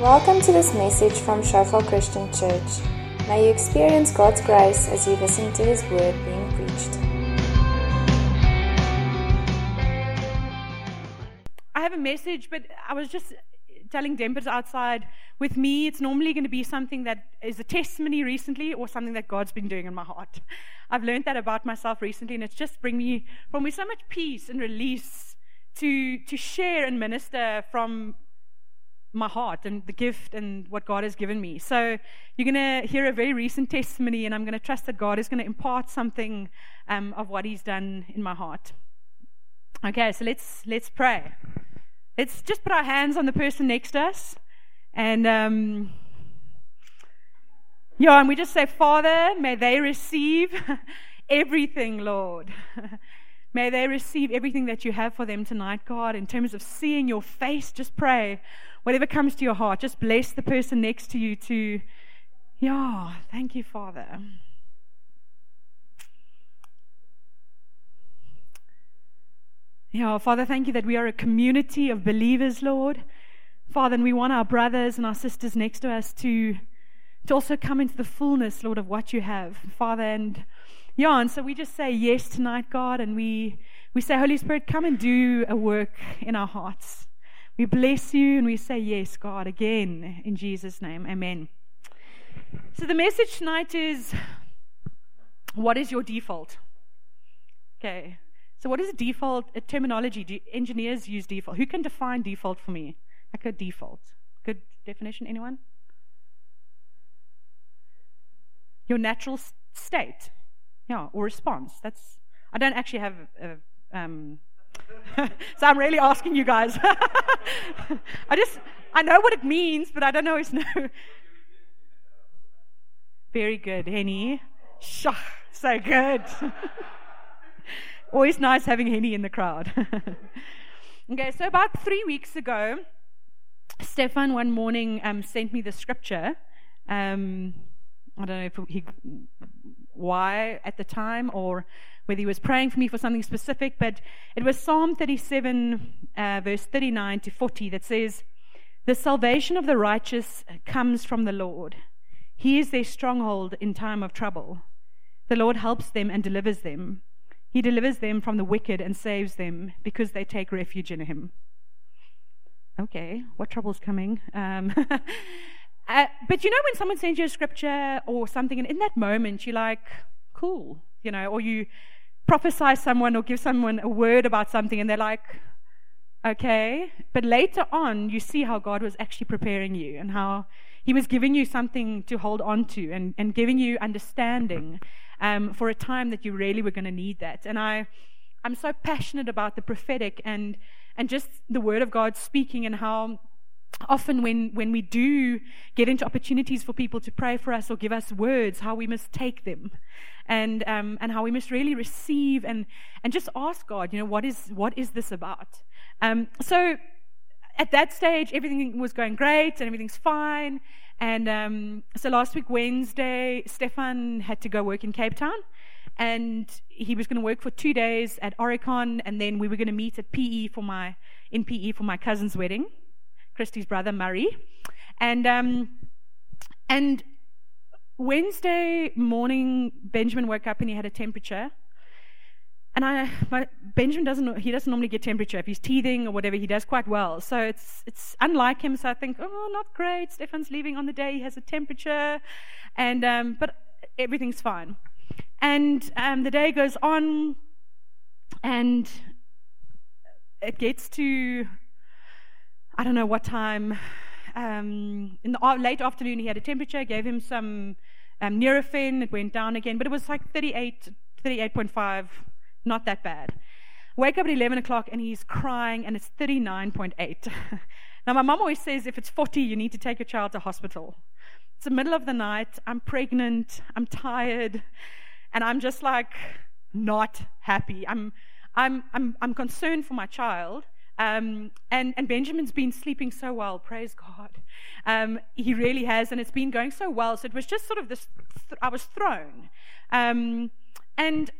Welcome to this message from Shofar Christian Church. May you experience God's grace as you listen to His word being preached. I have a message, but I was just telling Dempers outside, with me, it's normally going to be something that is a testimony recently or something that God's been doing in my heart. I've learned that about myself recently, and it's just bring me, brought me so much peace and release to, to share and minister from my heart and the gift and what God has given me. So you're going to hear a very recent testimony, and I'm going to trust that God is going to impart something um, of what He's done in my heart. Okay, so let's let's pray. Let's just put our hands on the person next to us, and um, yeah, and we just say, Father, may they receive everything, Lord. May they receive everything that you have for them tonight, God, in terms of seeing your face. Just pray whatever comes to your heart, just bless the person next to you to, yeah, thank you, Father. Yeah, Father, thank you that we are a community of believers, Lord. Father, and we want our brothers and our sisters next to us to, to also come into the fullness, Lord, of what you have, Father. And yeah, and so we just say yes tonight, God, and we, we say, Holy Spirit, come and do a work in our hearts. We bless you and we say yes, God, again in Jesus' name. Amen. So the message tonight is what is your default? Okay. So what is a default? A terminology. Do engineers use default? Who can define default for me? Like a default. Good definition, anyone? Your natural state. Yeah, or response. That's I don't actually have a, um, so I'm really asking you guys. I just, I know what it means, but I don't always know. Very good, Henny. Shah, so good. always nice having Henny in the crowd. okay, so about three weeks ago, Stefan one morning um, sent me the scripture. Um, I don't know if he, why at the time or whether he was praying for me for something specific, but it was Psalm 37, uh, verse 39 to 40, that says, The salvation of the righteous comes from the Lord. He is their stronghold in time of trouble. The Lord helps them and delivers them. He delivers them from the wicked and saves them because they take refuge in Him. Okay, what trouble's coming? Um, uh, but you know, when someone sends you a scripture or something, and in that moment you're like, cool, you know, or you prophesy someone or give someone a word about something and they're like, okay. But later on, you see how God was actually preparing you and how He was giving you something to hold on to and, and giving you understanding um, for a time that you really were going to need that. And I, I'm so passionate about the prophetic and, and just the Word of God speaking and how often when, when we do get into opportunities for people to pray for us or give us words, how we must take them and, um, and how we must really receive and, and just ask God, you know, what is, what is this about? Um, so at that stage, everything was going great and everything's fine. And um, so last week, Wednesday, Stefan had to go work in Cape Town. And he was going to work for two days at Oricon, and then we were going to meet at PE for my in PE for my cousin's wedding. Christy's brother Murray, and um, and Wednesday morning, Benjamin woke up and he had a temperature. And I, my, Benjamin doesn't, he doesn't normally get temperature. If he's teething or whatever, he does quite well. So it's, it's unlike him. So I think, oh, not great. Stefan's leaving on the day. He has a temperature. And, um, but everything's fine. And um, the day goes on and it gets to I don't know what time. Um, in the late afternoon, he had a temperature, gave him some um, Nurofen, it went down again, but it was like 38, 38.5, not that bad. Wake up at 11 o'clock and he's crying and it's 39.8. now, my mom always says if it's 40, you need to take your child to hospital. It's the middle of the night, I'm pregnant, I'm tired, and I'm just like not happy. I'm, I'm, I'm, I'm concerned for my child. Um, and, and Benjamin's been sleeping so well, praise God. Um, he really has, and it's been going so well. So it was just sort of this, th- I was thrown. Um, and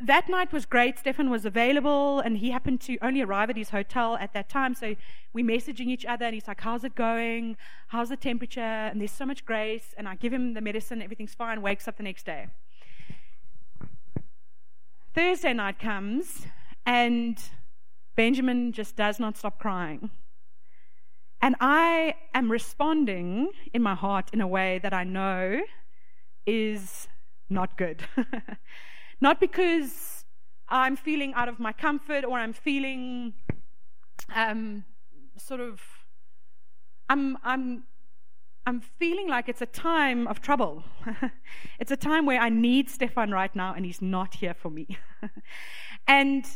that night was great. Stefan was available, and he happened to only arrive at his hotel at that time. So we're messaging each other, and he's like, How's it going? How's the temperature? And there's so much grace. And I give him the medicine, everything's fine, wakes up the next day. Thursday night comes, and Benjamin just does not stop crying. And I am responding in my heart in a way that I know is not good. not because I'm feeling out of my comfort or I'm feeling um, sort of, I'm, I'm, I'm feeling like it's a time of trouble. it's a time where I need Stefan right now and he's not here for me. and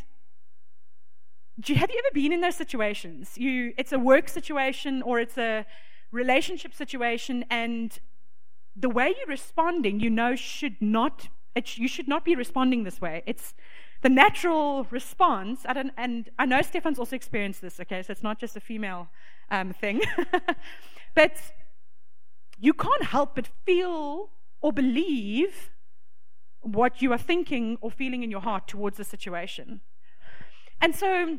you, have you ever been in those situations? You, it's a work situation or it's a relationship situation, and the way you're responding, you know, should not. you should not be responding this way. It's the natural response. I don't, and I know Stefan's also experienced this. Okay, so it's not just a female um, thing, but you can't help but feel or believe what you are thinking or feeling in your heart towards the situation. And so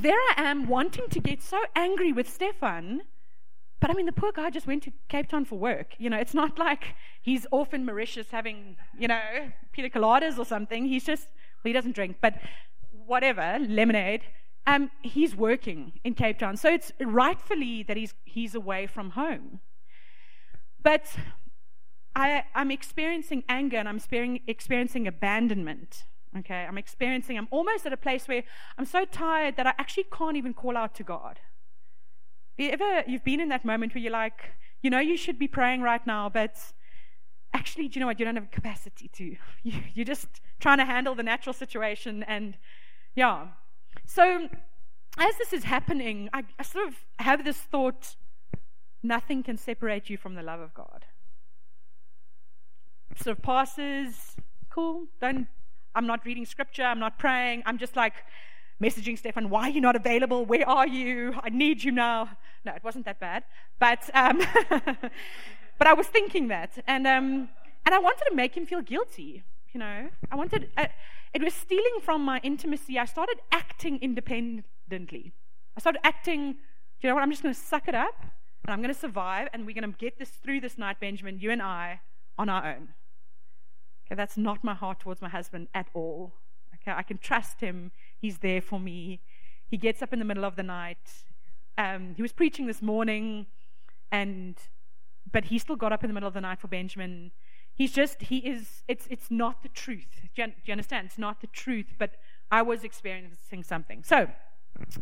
there I am wanting to get so angry with Stefan. But I mean, the poor guy just went to Cape Town for work. You know, it's not like he's off in Mauritius having, you know, pina coladas or something. He's just, well, he doesn't drink, but whatever, lemonade. Um, he's working in Cape Town. So it's rightfully that he's, he's away from home. But I, I'm experiencing anger and I'm experiencing abandonment. Okay, I'm experiencing, I'm almost at a place where I'm so tired that I actually can't even call out to God. Have you ever, you've been in that moment where you're like, you know, you should be praying right now, but actually, do you know what? You don't have capacity to. You're just trying to handle the natural situation, and yeah. So, as this is happening, I, I sort of have this thought nothing can separate you from the love of God. Sort of passes, cool, don't I'm not reading scripture. I'm not praying. I'm just like messaging Stefan, why are you not available? Where are you? I need you now. No, it wasn't that bad. But, um, but I was thinking that. And, um, and I wanted to make him feel guilty. You know, I wanted, uh, it was stealing from my intimacy. I started acting independently. I started acting, you know what? I'm just going to suck it up and I'm going to survive and we're going to get this through this night, Benjamin, you and I, on our own. Okay, that's not my heart towards my husband at all. Okay, I can trust him. He's there for me. He gets up in the middle of the night. Um, he was preaching this morning, and but he still got up in the middle of the night for Benjamin. He's just he is. It's it's not the truth. Do you, do you understand? It's not the truth. But I was experiencing something. So,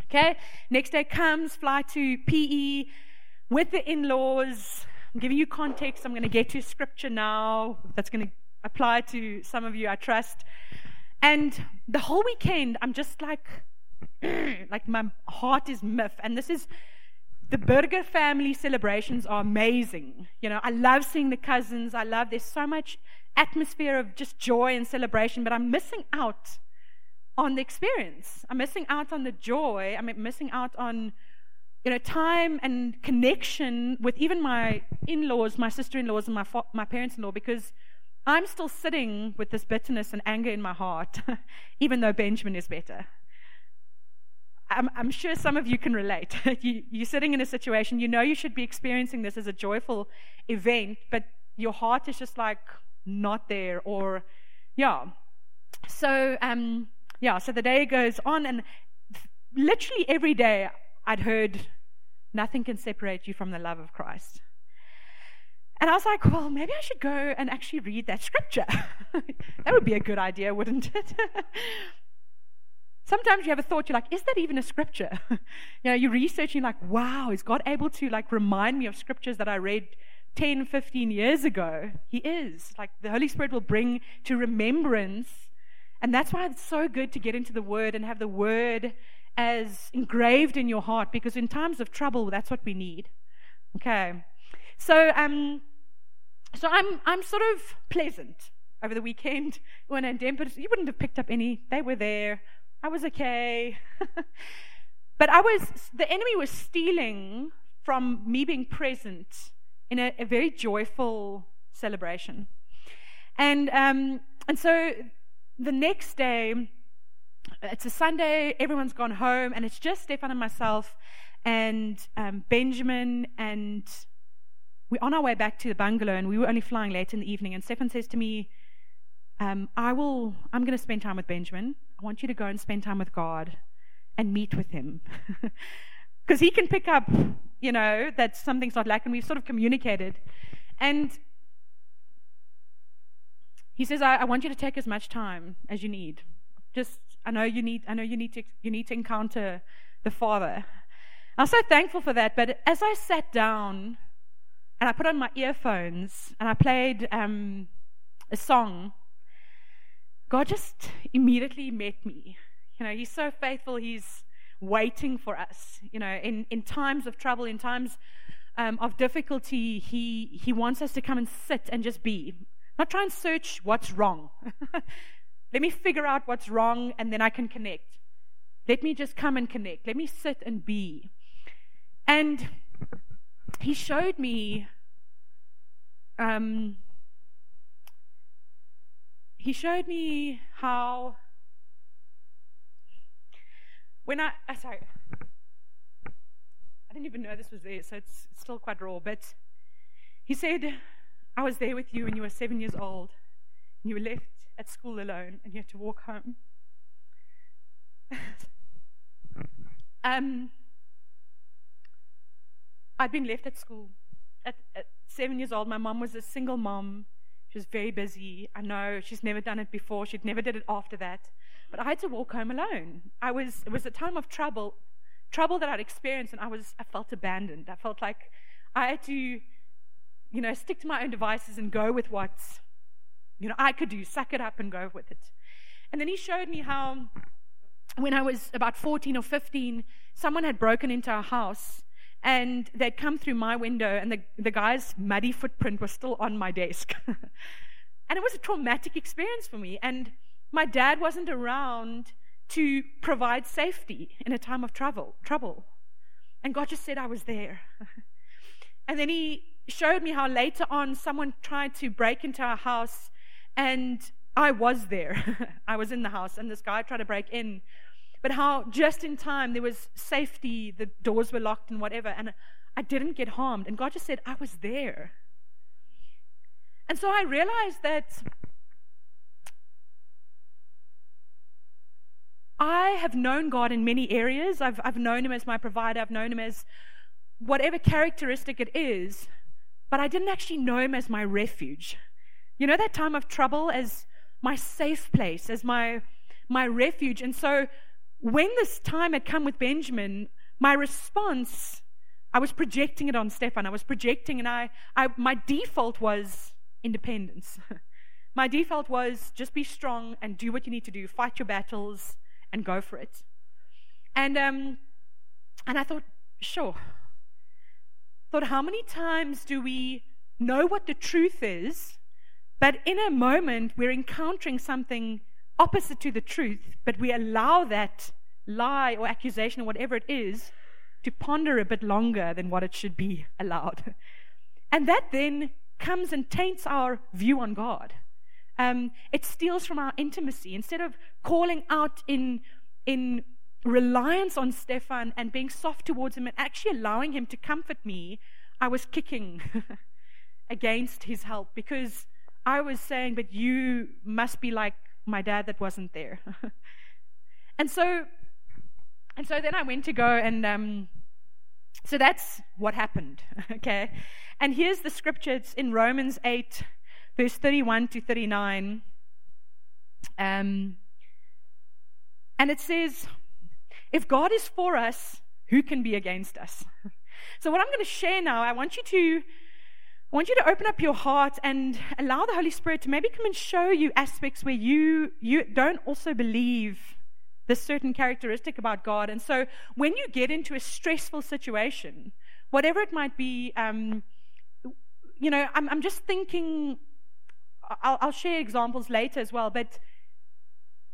okay. Next day comes, fly to PE with the in-laws. I'm giving you context. I'm going to get to scripture now. That's going to apply to some of you, I trust. And the whole weekend, I'm just like, like my heart is miff. And this is the Burger family celebrations are amazing. You know, I love seeing the cousins. I love there's so much atmosphere of just joy and celebration, but I'm missing out on the experience. I'm missing out on the joy. I'm missing out on you know time and connection with even my in-laws, my sister-in-laws, and my fa- my parents-in-law because I'm still sitting with this bitterness and anger in my heart, even though Benjamin is better. I'm, I'm sure some of you can relate. you, you're sitting in a situation, you know you should be experiencing this as a joyful event, but your heart is just like not there, or yeah. So, um, yeah, so the day goes on, and literally every day I'd heard, Nothing can separate you from the love of Christ. And I was like, well, maybe I should go and actually read that scripture. that would be a good idea, wouldn't it? Sometimes you have a thought, you're like, is that even a scripture? you know, you're researching, like, wow, is God able to like remind me of scriptures that I read 10, 15 years ago? He is. Like the Holy Spirit will bring to remembrance. And that's why it's so good to get into the Word and have the Word as engraved in your heart, because in times of trouble, that's what we need. Okay. So, um, so I'm, I'm sort of pleasant over the weekend when in Denver. You wouldn't have picked up any. They were there. I was okay. but I was, the enemy was stealing from me being present in a, a very joyful celebration. And, um, and so the next day, it's a Sunday, everyone's gone home, and it's just Stefan and myself and um, Benjamin, and we're on our way back to the bungalow, and we were only flying late in the evening. And Stefan says to me, um, I will, I'm going to spend time with Benjamin. I want you to go and spend time with God and meet with him. Because he can pick up, you know, that something's not like, and we've sort of communicated. And he says, I, I want you to take as much time as you need. Just, I know you need, I know you need to, you need to encounter the Father. I'm so thankful for that. But as I sat down and I put on my earphones and I played um, a song, God just immediately met me. You know, He's so faithful. He's waiting for us. You know, in, in times of trouble, in times um, of difficulty, he, he wants us to come and sit and just be. Not try and search what's wrong. Let me figure out what's wrong and then I can connect. Let me just come and connect. Let me sit and be. And he showed me um, he showed me how when I uh, sorry I didn't even know this was there, so it's still quite raw. But he said, I was there with you when you were seven years old, and you were left at school alone, and you had to walk home. um, I'd been left at school. At, at seven years old, my mom was a single mom. She was very busy. I know she's never done it before. She'd never did it after that. But I had to walk home alone. I was, it was a time of trouble, trouble that I'd experienced, and I was, I felt abandoned. I felt like I had to, you know, stick to my own devices and go with what, you know, I could do, suck it up and go with it. And then he showed me how, when I was about 14 or 15, someone had broken into our house and they'd come through my window, and the, the guy's muddy footprint was still on my desk. and it was a traumatic experience for me. And my dad wasn't around to provide safety in a time of trouble. Trouble, and God just said I was there. and then He showed me how later on someone tried to break into our house, and I was there. I was in the house, and this guy tried to break in but how just in time there was safety, the doors were locked and whatever, and I didn't get harmed. And God just said, I was there. And so I realized that I have known God in many areas. I've, I've known Him as my provider, I've known Him as whatever characteristic it is, but I didn't actually know Him as my refuge. You know, that time of trouble as my safe place, as my, my refuge. And so when this time had come with Benjamin, my response, I was projecting it on Stefan. I was projecting, and I, I my default was independence. my default was just be strong and do what you need to do, fight your battles, and go for it. And um, and I thought, sure. Thought, how many times do we know what the truth is, but in a moment we're encountering something opposite to the truth, but we allow that lie or accusation or whatever it is to ponder a bit longer than what it should be allowed. And that then comes and taints our view on God. Um, it steals from our intimacy. Instead of calling out in, in reliance on Stefan and being soft towards him and actually allowing him to comfort me, I was kicking against his help because I was saying, But you must be like my dad that wasn't there. and so, and so then I went to go and, um, so that's what happened, okay? And here's the scripture. It's in Romans 8, verse 31 to 39. Um, and it says, If God is for us, who can be against us? So, what I'm going to share now, I want you to I want you to open up your heart and allow the Holy Spirit to maybe come and show you aspects where you, you don't also believe this certain characteristic about God. And so when you get into a stressful situation, whatever it might be, um, you know, I'm, I'm just thinking, I'll, I'll share examples later as well, but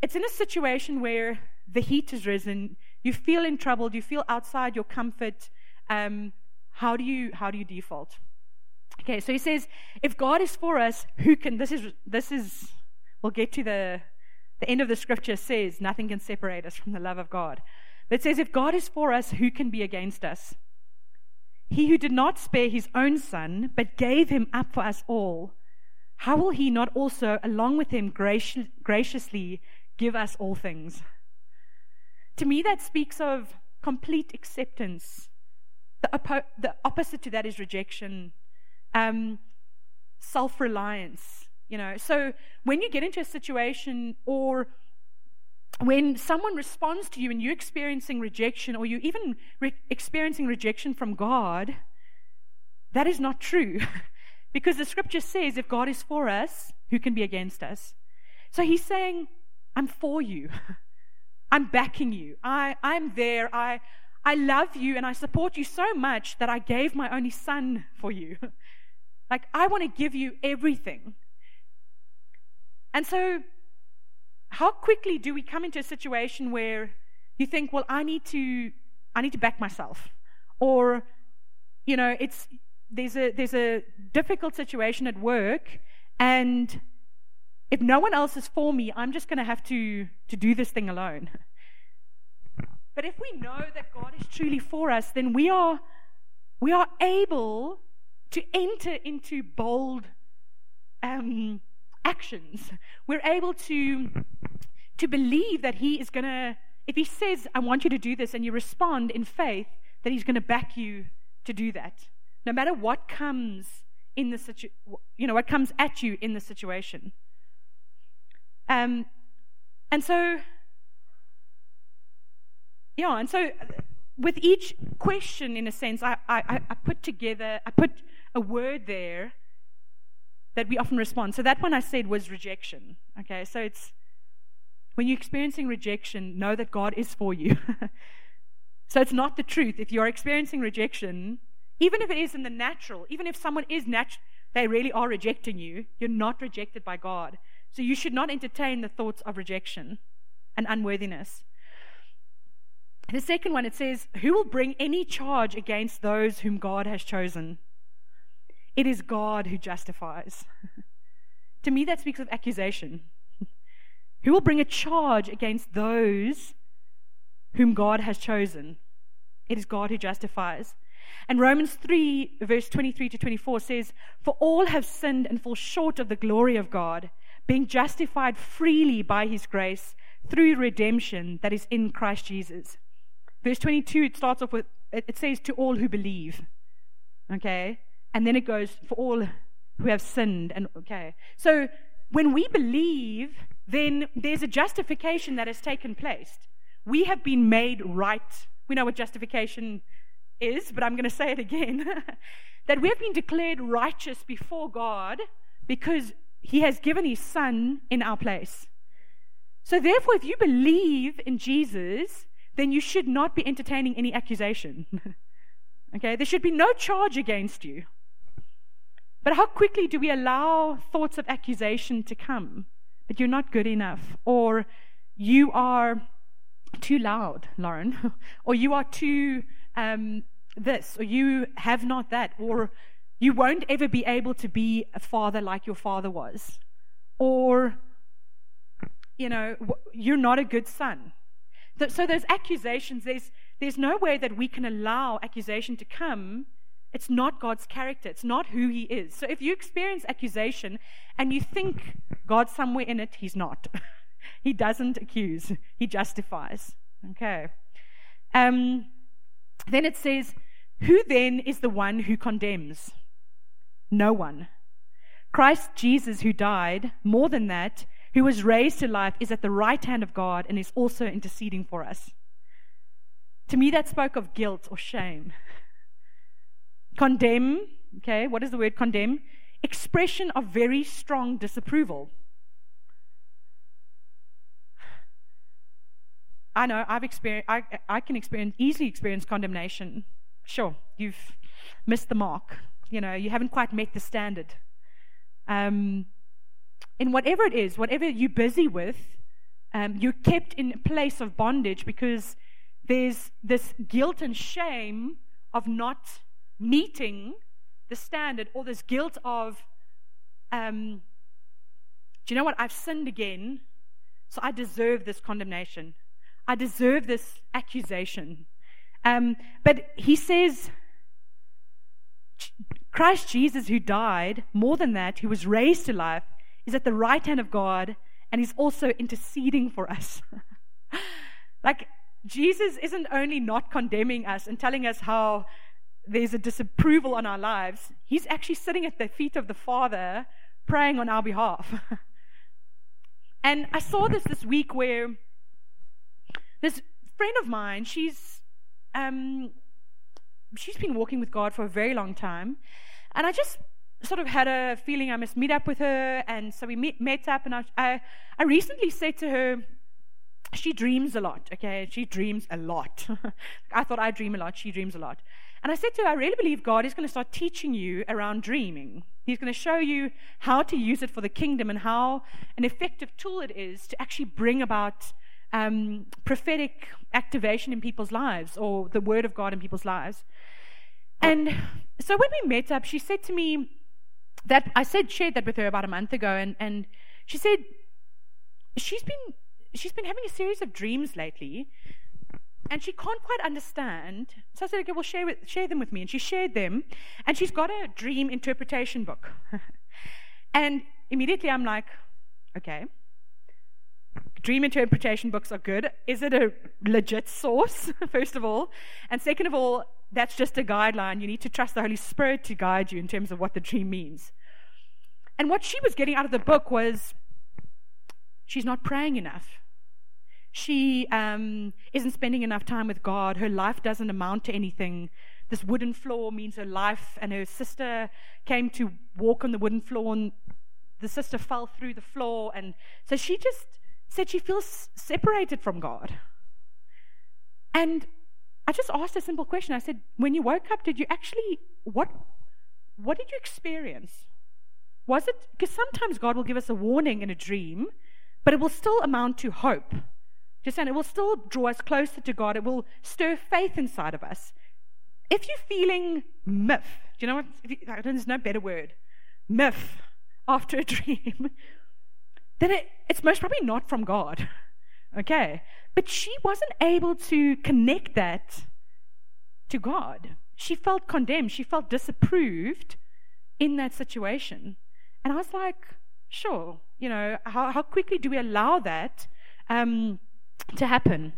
it's in a situation where the heat has risen, you feel in trouble, you feel outside your comfort. Um, how do you how do you default? Okay, so he says, if God is for us, who can, this is, this is, we'll get to the, the end of the scripture says nothing can separate us from the love of God. But it says, if God is for us, who can be against us? He who did not spare his own son, but gave him up for us all, how will he not also, along with him, gracious, graciously give us all things? To me, that speaks of complete acceptance. The, oppo- the opposite to that is rejection, um, self reliance. You know, so when you get into a situation or when someone responds to you and you're experiencing rejection or you're even re- experiencing rejection from God, that is not true. because the scripture says if God is for us, who can be against us? So he's saying, I'm for you. I'm backing you. I, I'm there. I, I love you and I support you so much that I gave my only son for you. like, I want to give you everything. And so how quickly do we come into a situation where you think, well, I need to, I need to back myself, or, you know, it's there's a there's a difficult situation at work, and if no one else is for me, I'm just going to have to to do this thing alone. But if we know that God is truly for us, then we are we are able to enter into bold um, actions. We're able to, to believe that He is going to, if He says, I want you to do this, and you respond in faith, that He's going to back you to do that. No matter what comes in the situ- you know, what comes at you in the situation. Um, and so, yeah, and so with each question, in a sense, I, I, I put together, I put a word there that we often respond. So that one I said was rejection. Okay, so it's when you're experiencing rejection, know that God is for you. so it's not the truth. If you're experiencing rejection, even if it is in the natural, even if someone is natural, they really are rejecting you, you're not rejected by God. So you should not entertain the thoughts of rejection and unworthiness. The second one, it says, Who will bring any charge against those whom God has chosen? It is God who justifies. to me, that speaks of accusation. who will bring a charge against those whom God has chosen? It is God who justifies. And Romans 3, verse 23 to 24 says, For all have sinned and fall short of the glory of God, being justified freely by his grace through redemption that is in Christ Jesus. Verse 22, it starts off with, it says, To all who believe. Okay? And then it goes for all who have sinned. And okay. So when we believe, then there's a justification that has taken place. We have been made right. We know what justification is, but I'm going to say it again. that we have been declared righteous before God because He has given His Son in our place. So, therefore, if you believe in Jesus, then you should not be entertaining any accusation. okay? There should be no charge against you. But how quickly do we allow thoughts of accusation to come? That you're not good enough, or you are too loud, Lauren, or you are too um, this, or you have not that, or you won't ever be able to be a father like your father was, or you know, you're not a good son. So those accusations, there's there's no way that we can allow accusation to come it's not God's character. It's not who He is. So if you experience accusation and you think God's somewhere in it, He's not. he doesn't accuse, He justifies. Okay. Um, then it says, Who then is the one who condemns? No one. Christ Jesus, who died, more than that, who was raised to life, is at the right hand of God and is also interceding for us. To me, that spoke of guilt or shame. Condemn, okay, what is the word condemn? Expression of very strong disapproval. I know I've experienced, I, I can experience, easily experience condemnation. Sure, you've missed the mark. You know, you haven't quite met the standard. Um, in whatever it is, whatever you're busy with, um, you're kept in a place of bondage because there's this guilt and shame of not meeting the standard or this guilt of, um, do you know what? I've sinned again. So I deserve this condemnation. I deserve this accusation. Um, but he says, Christ Jesus, who died, more than that, who was raised to life, is at the right hand of God and he's also interceding for us. like, Jesus isn't only not condemning us and telling us how there's a disapproval on our lives, he's actually sitting at the feet of the Father praying on our behalf. and I saw this this week where this friend of mine, she's um, she's been walking with God for a very long time, and I just sort of had a feeling I must meet up with her, and so we met, met up, and I, I, I recently said to her, she dreams a lot, okay? She dreams a lot. I thought I dream a lot, she dreams a lot. And I said to her, I really believe God is going to start teaching you around dreaming. He's going to show you how to use it for the kingdom and how an effective tool it is to actually bring about um, prophetic activation in people's lives or the word of God in people's lives. And so when we met up, she said to me that I said shared that with her about a month ago, and, and she said she's been she's been having a series of dreams lately, and she can't quite understand. So I said, okay, well, share, with, share them with me. And she shared them, and she's got a dream interpretation book. and immediately I'm like, okay, dream interpretation books are good. Is it a legit source, first of all? And second of all, that's just a guideline. You need to trust the Holy Spirit to guide you in terms of what the dream means. And what she was getting out of the book was she's not praying enough. She um, isn't spending enough time with God. Her life doesn't amount to anything. This wooden floor means her life, and her sister came to walk on the wooden floor, and the sister fell through the floor. And so she just said she feels separated from God. And I just asked a simple question. I said, When you woke up, did you actually, what, what did you experience? Was it, because sometimes God will give us a warning in a dream, but it will still amount to hope. Just saying, it will still draw us closer to God. It will stir faith inside of us. If you're feeling miff, do you know what? You, there's no better word. Miff after a dream then it, it's most probably not from God. Okay? But she wasn't able to connect that to God. She felt condemned. She felt disapproved in that situation. And I was like, sure, you know, how, how quickly do we allow that um, to happen?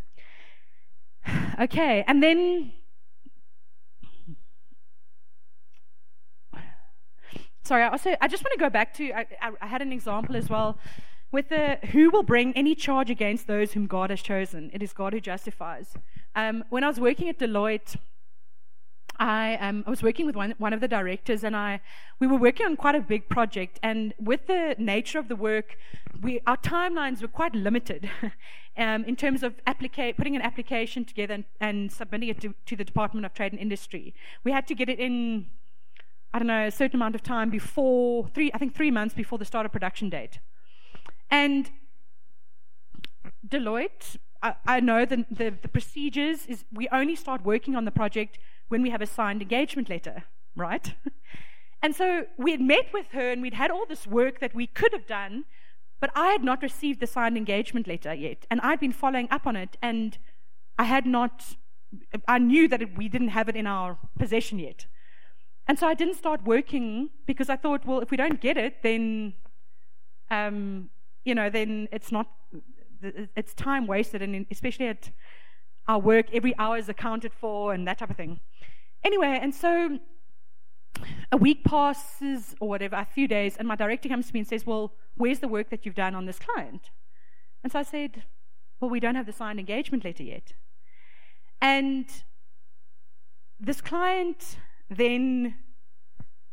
Okay, and then sorry, I also I just want to go back to I, I, I, had an example as well with the who will bring any charge against those whom God has chosen. It is God who justifies. Um, when I was working at Deloitte, I, um, I was working with one, one of the directors, and I we were working on quite a big project. And with the nature of the work, we, our timelines were quite limited um, in terms of applica- putting an application together and, and submitting it to, to the Department of Trade and Industry. We had to get it in I don't know, a certain amount of time before three, I think three months before the start of production date. And Deloitte, I, I know the, the, the procedures is we only start working on the project when we have a signed engagement letter, right? and so we had met with her and we'd had all this work that we could have done, but I had not received the signed engagement letter yet. And I'd been following up on it and I had not, I knew that it, we didn't have it in our possession yet. And so I didn't start working because I thought, well, if we don't get it, then um, you know, then it's not, it's time wasted, and especially at our work, every hour is accounted for and that type of thing. Anyway, and so a week passes or whatever, a few days, and my director comes to me and says, Well, where's the work that you've done on this client? And so I said, Well, we don't have the signed engagement letter yet. And this client then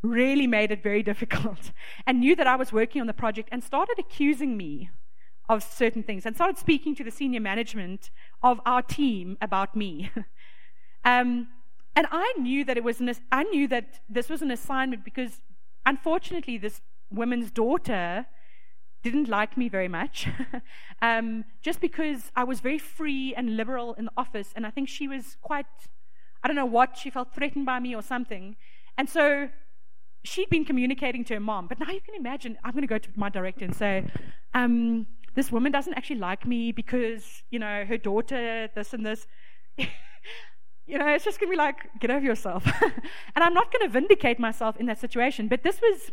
really made it very difficult and knew that I was working on the project and started accusing me of certain things and started speaking to the senior management of our team about me. um, and I knew that it was an, I knew that this was an assignment because unfortunately this woman's daughter didn't like me very much um, just because I was very free and liberal in the office and I think she was quite I don't know what she felt threatened by me or something and so she'd been communicating to her mom. But now you can imagine, I'm going to go to my director and say, um, this woman doesn't actually like me because, you know, her daughter, this and this. you know, it's just going to be like, get over yourself. and I'm not going to vindicate myself in that situation. But this was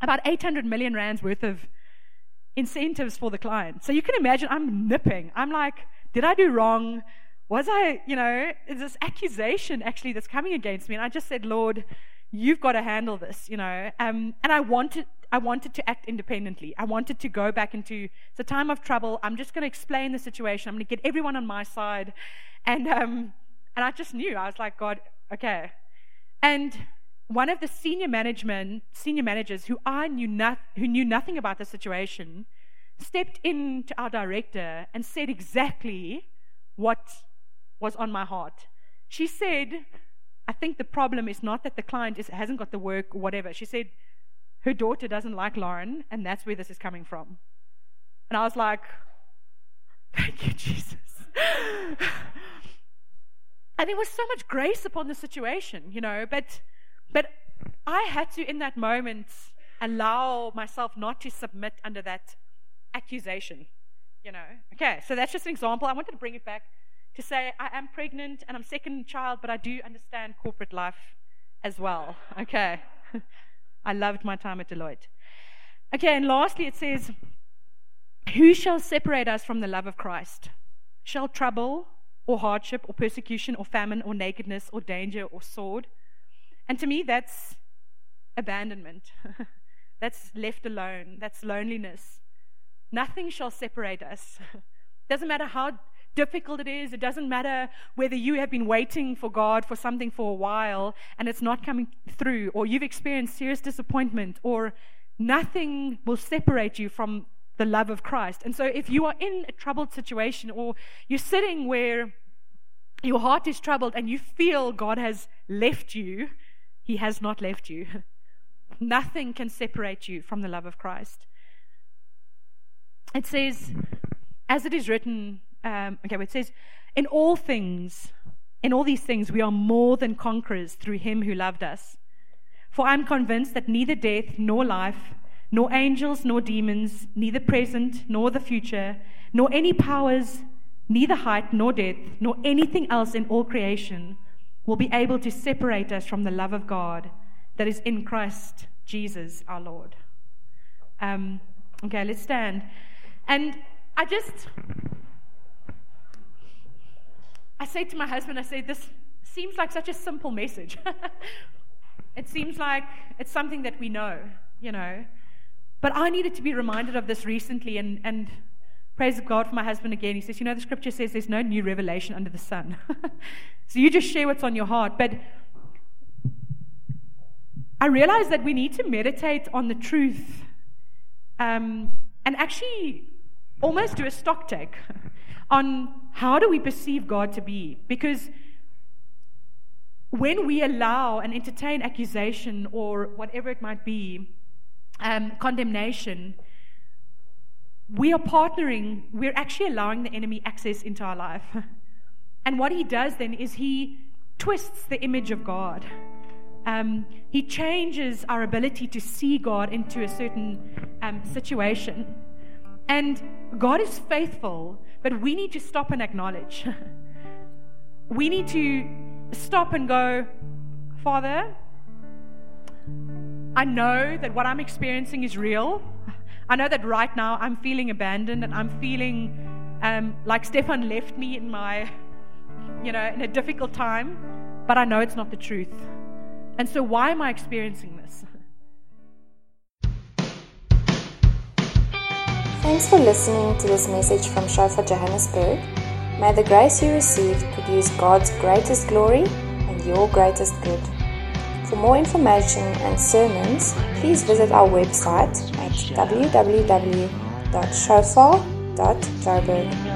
about 800 million rands worth of incentives for the client. So you can imagine I'm nipping. I'm like, did I do wrong? Was I, you know, is this accusation actually that's coming against me? And I just said, Lord, you've got to handle this, you know. Um, and I wanted, I wanted to act independently. I wanted to go back into it's a time of trouble. I'm just going to explain the situation. I'm going to get everyone on my side, and um, and I just knew I was like, God, okay. And one of the senior management, senior managers who I knew not, who knew nothing about the situation, stepped in to our director and said exactly what was on my heart. She said, I think the problem is not that the client is, hasn't got the work or whatever. She said her daughter doesn't like Lauren, and that's where this is coming from. And I was like, Thank you, Jesus. and there was so much grace upon the situation, you know, but but I had to in that moment allow myself not to submit under that accusation. You know. Okay, so that's just an example. I wanted to bring it back to say I am pregnant and I'm second child, but I do understand corporate life as well. Okay. I loved my time at Deloitte. Okay, and lastly it says, Who shall separate us from the love of Christ? Shall trouble or hardship or persecution or famine or nakedness or danger or sword? And to me, that's abandonment. that's left alone. That's loneliness. Nothing shall separate us. Doesn't matter how difficult it is. It doesn't matter whether you have been waiting for God for something for a while and it's not coming through, or you've experienced serious disappointment, or nothing will separate you from the love of Christ. And so, if you are in a troubled situation, or you're sitting where your heart is troubled and you feel God has left you, He has not left you. Nothing can separate you from the love of Christ. It says, as it is written, um, okay, it says, in all things, in all these things, we are more than conquerors through him who loved us. For I'm convinced that neither death nor life, nor angels nor demons, neither present nor the future, nor any powers, neither height nor depth, nor anything else in all creation will be able to separate us from the love of God that is in Christ Jesus our Lord. Um, okay, let's stand. And I just I say to my husband, I say, this seems like such a simple message. it seems like it's something that we know, you know. But I needed to be reminded of this recently, and, and praise God for my husband again. He says, You know, the scripture says there's no new revelation under the sun. so you just share what's on your heart. But I realize that we need to meditate on the truth um, and actually almost do a stock take on how do we perceive God to be? Because when we allow and entertain accusation or whatever it might be, um, condemnation, we are partnering, we're actually allowing the enemy access into our life. and what he does then is he twists the image of God. Um, he changes our ability to see God into a certain um, situation. And God is faithful, but we need to stop and acknowledge. we need to stop and go, Father, I know that what I'm experiencing is real. I know that right now I'm feeling abandoned and I'm feeling um, like Stefan left me in my, you know, in a difficult time, but I know it's not the truth. And so, why am I experiencing Thanks for listening to this message from Shofar Johannesburg. May the grace you received produce God's greatest glory and your greatest good. For more information and sermons, please visit our website at www.shofar.joburg.